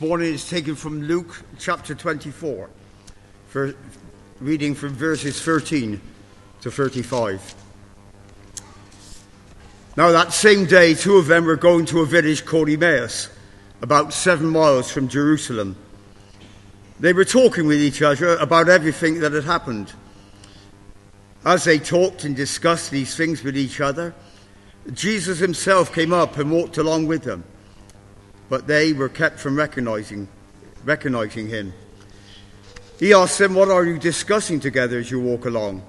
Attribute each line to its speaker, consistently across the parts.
Speaker 1: this morning is taken from Luke chapter 24, for reading from verses 13 to 35. Now, that same day, two of them were going to a village called Emmaus, about seven miles from Jerusalem. They were talking with each other about everything that had happened. As they talked and discussed these things with each other, Jesus himself came up and walked along with them, but they were kept from recognizing, recognizing him. He asked them, What are you discussing together as you walk along?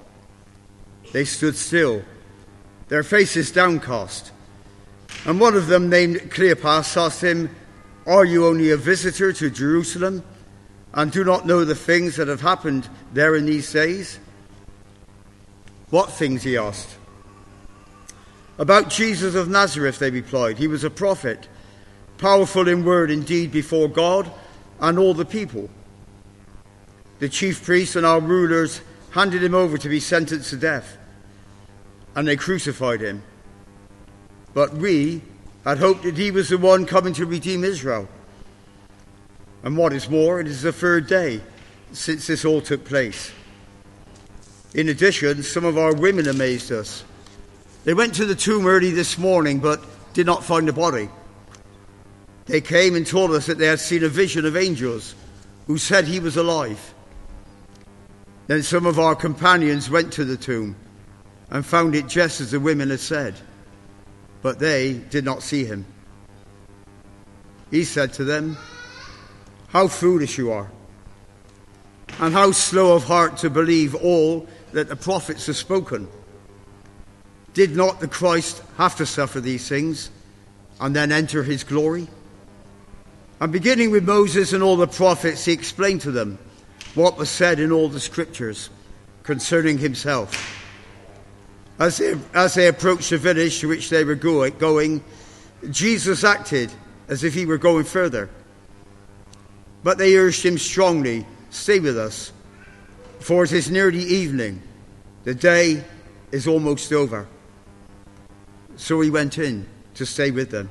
Speaker 1: They stood still, their faces downcast. And one of them, named Cleopas, asked him, Are you only a visitor to Jerusalem and do not know the things that have happened there in these days? What things? he asked. About Jesus of Nazareth, they replied. He was a prophet, powerful in word and deed before God and all the people. The chief priests and our rulers handed him over to be sentenced to death, and they crucified him. But we had hoped that he was the one coming to redeem Israel. And what is more, it is the third day since this all took place. In addition, some of our women amazed us. They went to the tomb early this morning but did not find the body. They came and told us that they had seen a vision of angels who said he was alive. Then some of our companions went to the tomb and found it just as the women had said, but they did not see him. He said to them, How foolish you are, and how slow of heart to believe all that the prophets have spoken. Did not the Christ have to suffer these things and then enter his glory? And beginning with Moses and all the prophets, he explained to them what was said in all the scriptures concerning himself. As they, as they approached the village to which they were going, Jesus acted as if he were going further. But they urged him strongly, Stay with us, for it is nearly evening. The day is almost over. So he went in to stay with them.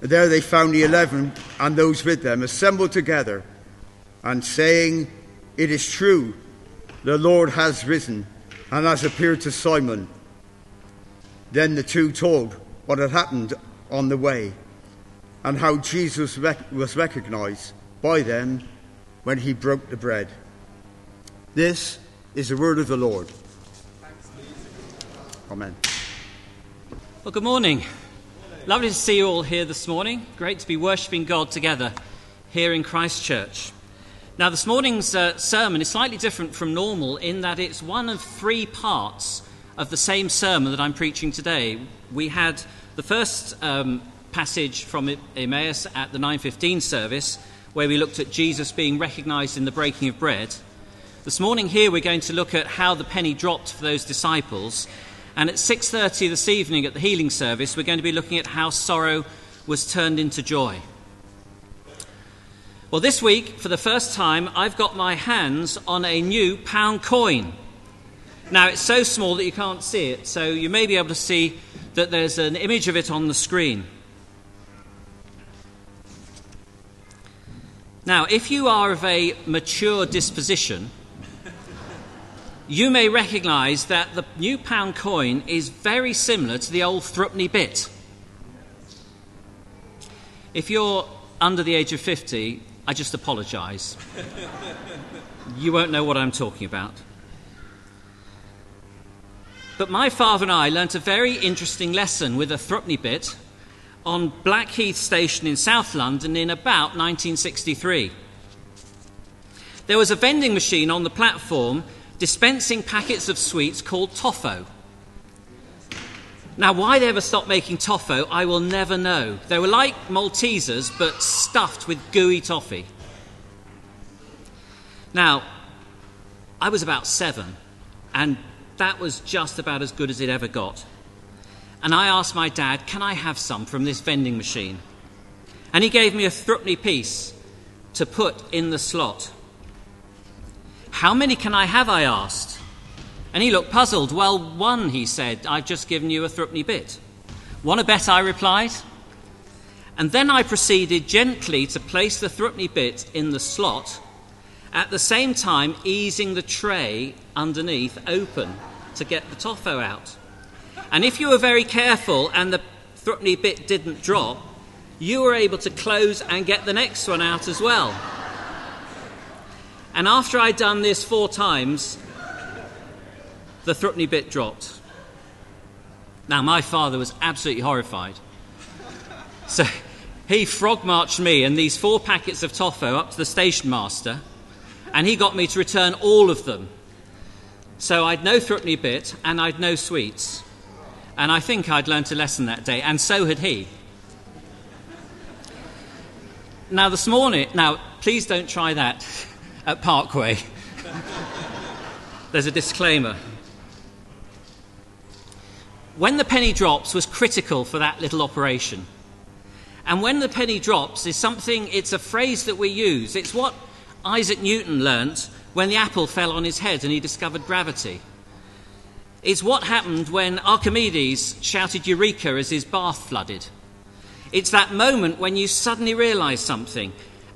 Speaker 1: There they found the eleven and those with them assembled together and saying, It is true, the Lord has risen and has appeared to Simon. Then the two told what had happened on the way and how Jesus was recognized by them when he broke the bread. This is the word of the Lord. Amen.
Speaker 2: Well, good morning. Lovely to see you all here this morning. Great to be worshipping God together here in Christchurch. Now, this morning's uh, sermon is slightly different from normal in that it's one of three parts of the same sermon that I'm preaching today. We had the first um, passage from Emmaus at the 9:15 service, where we looked at Jesus being recognized in the breaking of bread. This morning here we're going to look at how the penny dropped for those disciples and at 6:30 this evening at the healing service, we're going to be looking at how sorrow was turned into joy. Well, this week, for the first time, I've got my hands on a new pound coin. Now, it's so small that you can't see it, so you may be able to see that there's an image of it on the screen. Now, if you are of a mature disposition, you may recognize that the new pound coin is very similar to the old threepenny bit. If you're under the age of 50, I just apologize. you won't know what I'm talking about. But my father and I learnt a very interesting lesson with a threepenny bit on Blackheath Station in South London in about 1963. There was a vending machine on the platform dispensing packets of sweets called Toffo. Now, why they ever stopped making toffo, I will never know. They were like Maltesers, but stuffed with gooey toffee. Now, I was about seven, and that was just about as good as it ever got. And I asked my dad, Can I have some from this vending machine? And he gave me a threepenny piece to put in the slot. How many can I have? I asked. And he looked puzzled. Well, one, he said. I've just given you a threepenny bit. Want a bet? I replied. And then I proceeded gently to place the threepenny bit in the slot, at the same time easing the tray underneath open to get the toffo out. And if you were very careful and the threepenny bit didn't drop, you were able to close and get the next one out as well. And after I'd done this four times, the threepenny bit dropped. Now, my father was absolutely horrified. So he frog marched me and these four packets of toffo up to the station master, and he got me to return all of them. So I'd no threepenny bit and I'd no sweets. And I think I'd learned a lesson that day, and so had he. Now, this morning, now, please don't try that at Parkway. There's a disclaimer. When the penny drops was critical for that little operation. And when the penny drops is something, it's a phrase that we use. It's what Isaac Newton learnt when the apple fell on his head and he discovered gravity. It's what happened when Archimedes shouted Eureka as his bath flooded. It's that moment when you suddenly realize something.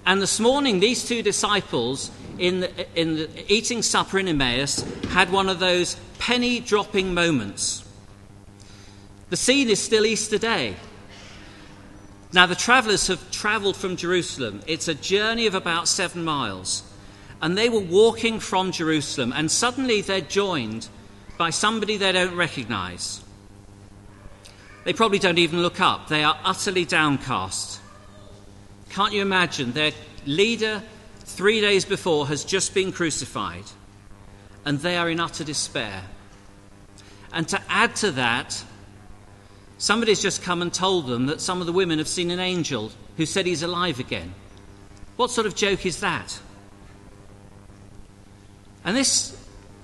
Speaker 2: And this morning, these two disciples in, the, in the, eating supper in Emmaus had one of those penny dropping moments. The scene is still Easter Day. Now, the travellers have travelled from Jerusalem. It's a journey of about seven miles. And they were walking from Jerusalem, and suddenly they're joined by somebody they don't recognize. They probably don't even look up. They are utterly downcast. Can't you imagine? Their leader, three days before, has just been crucified, and they are in utter despair. And to add to that, somebody's just come and told them that some of the women have seen an angel who said he's alive again. What sort of joke is that? And this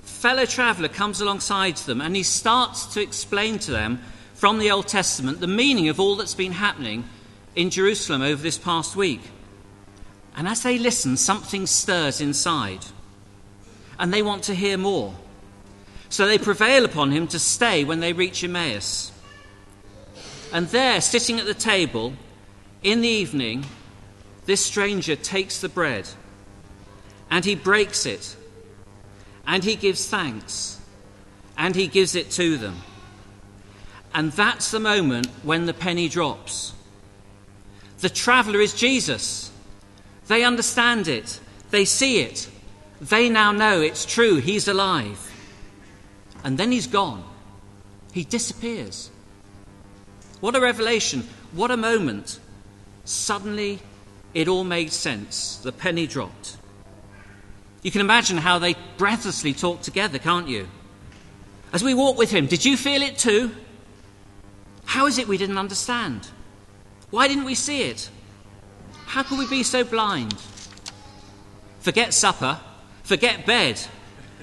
Speaker 2: fellow traveller comes alongside them and he starts to explain to them from the Old Testament the meaning of all that's been happening in Jerusalem over this past week. And as they listen, something stirs inside. And they want to hear more. So they prevail upon him to stay when they reach Emmaus. And there, sitting at the table, in the evening, this stranger takes the bread and he breaks it and he gives thanks and he gives it to them. And that's the moment when the penny drops. The traveller is Jesus. They understand it, they see it, they now know it's true, he's alive. And then he's gone, he disappears. What a revelation! What a moment! Suddenly, it all made sense. The penny dropped. You can imagine how they breathlessly talk together, can't you? As we walk with him, did you feel it too? How is it we didn't understand? Why didn't we see it? How could we be so blind? Forget supper, forget bed.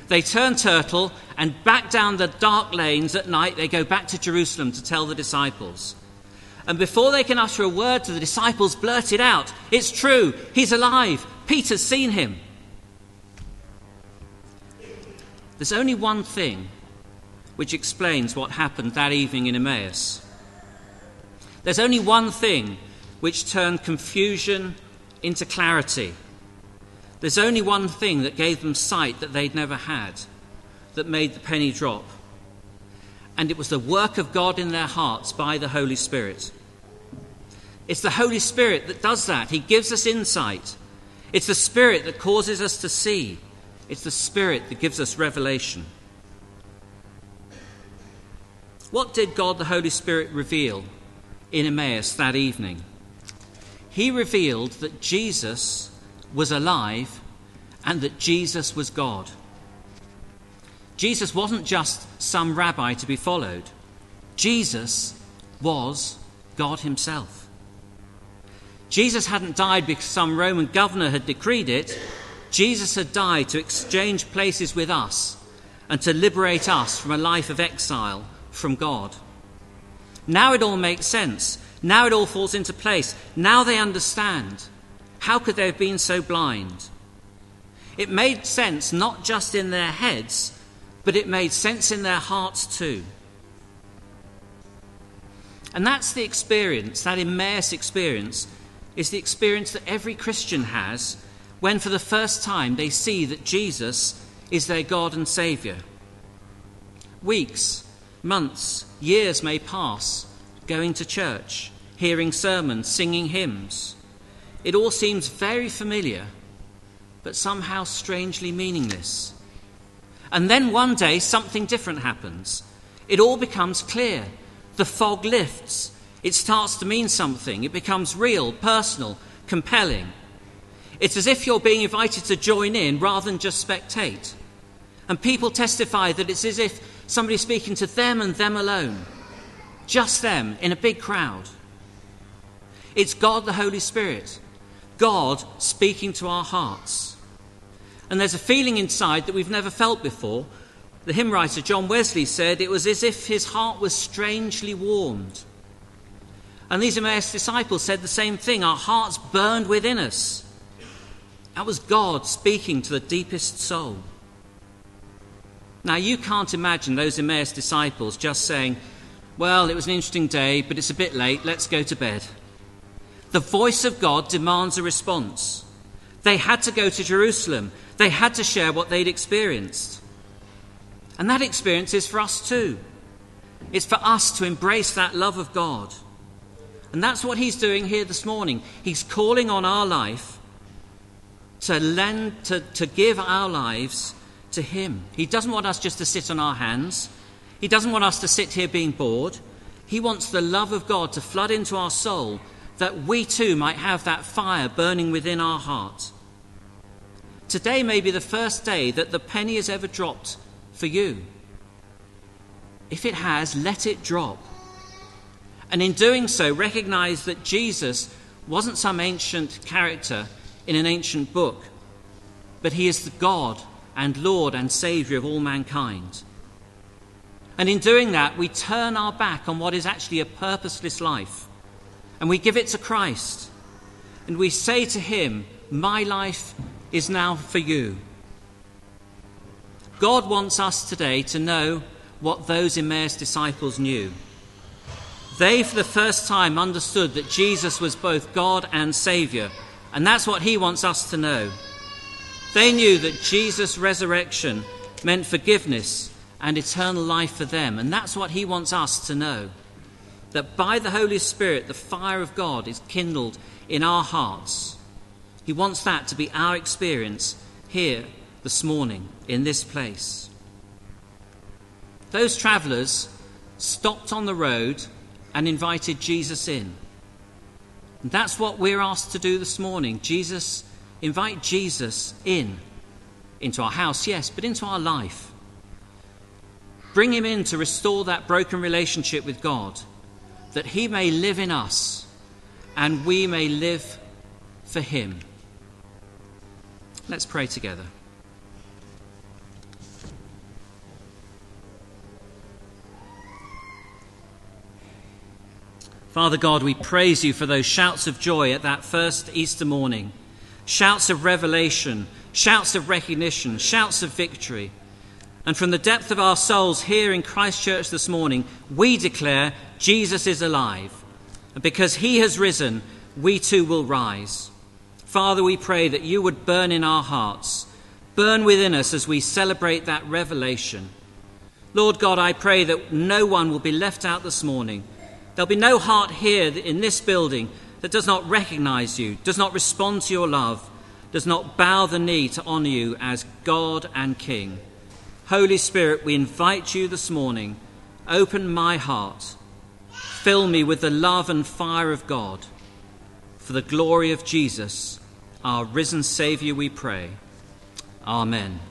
Speaker 2: They turn turtle and back down the dark lanes at night. They go back to Jerusalem to tell the disciples. And before they can utter a word to the disciples, blurt it out It's true, he's alive. Peter's seen him. There's only one thing which explains what happened that evening in Emmaus. There's only one thing which turned confusion into clarity. There's only one thing that gave them sight that they'd never had, that made the penny drop. And it was the work of God in their hearts by the Holy Spirit. It's the Holy Spirit that does that. He gives us insight. It's the Spirit that causes us to see. It's the Spirit that gives us revelation. What did God the Holy Spirit reveal in Emmaus that evening. He revealed that Jesus was alive and that Jesus was God. Jesus wasn't just some rabbi to be followed. Jesus was God Himself. Jesus hadn't died because some Roman governor had decreed it. Jesus had died to exchange places with us and to liberate us from a life of exile from God. Now it all makes sense. Now it all falls into place. Now they understand. How could they have been so blind? It made sense not just in their heads, but it made sense in their hearts too. And that's the experience, that Emmaus experience, is the experience that every Christian has when for the first time they see that Jesus is their God and Saviour. Weeks, months, years may pass going to church, hearing sermons, singing hymns. It all seems very familiar, but somehow strangely meaningless. And then one day something different happens. It all becomes clear. The fog lifts. It starts to mean something. It becomes real, personal, compelling. It's as if you're being invited to join in rather than just spectate. And people testify that it's as if somebody's speaking to them and them alone, just them in a big crowd. It's God the Holy Spirit, God speaking to our hearts. And there's a feeling inside that we've never felt before. The hymn writer John Wesley said it was as if his heart was strangely warmed. And these Emmaus disciples said the same thing our hearts burned within us. That was God speaking to the deepest soul. Now, you can't imagine those Emmaus disciples just saying, Well, it was an interesting day, but it's a bit late, let's go to bed. The voice of God demands a response. They had to go to Jerusalem, they had to share what they'd experienced. And that experience is for us too. It's for us to embrace that love of God. And that's what he's doing here this morning. He's calling on our life to lend, to, to give our lives to Him. He doesn't want us just to sit on our hands. He doesn't want us to sit here being bored. He wants the love of God to flood into our soul that we too might have that fire burning within our heart. Today may be the first day that the penny has ever dropped for you. If it has, let it drop. And in doing so, recognize that Jesus wasn't some ancient character in an ancient book, but he is the God and Lord and Saviour of all mankind. And in doing that, we turn our back on what is actually a purposeless life, and we give it to Christ. And we say to him, My life is now for you. God wants us today to know what those Emmaus disciples knew. They, for the first time, understood that Jesus was both God and Saviour and that's what he wants us to know. They knew that Jesus' resurrection meant forgiveness and eternal life for them. And that's what he wants us to know. That by the Holy Spirit, the fire of God is kindled in our hearts. He wants that to be our experience here this morning in this place. Those travellers stopped on the road and invited Jesus in. And that's what we're asked to do this morning. Jesus, invite Jesus in, into our house, yes, but into our life. Bring him in to restore that broken relationship with God, that he may live in us and we may live for him. Let's pray together. Father God, we praise you for those shouts of joy at that first Easter morning shouts of revelation, shouts of recognition, shouts of victory. And from the depth of our souls here in Christchurch this morning, we declare Jesus is alive. And because he has risen, we too will rise. Father, we pray that you would burn in our hearts, burn within us as we celebrate that revelation. Lord God, I pray that no one will be left out this morning There'll be no heart here in this building that does not recognize you, does not respond to your love, does not bow the knee to honor you as God and King. Holy Spirit, we invite you this morning. Open my heart. Fill me with the love and fire of God. For the glory of Jesus, our risen Saviour, we pray. Amen.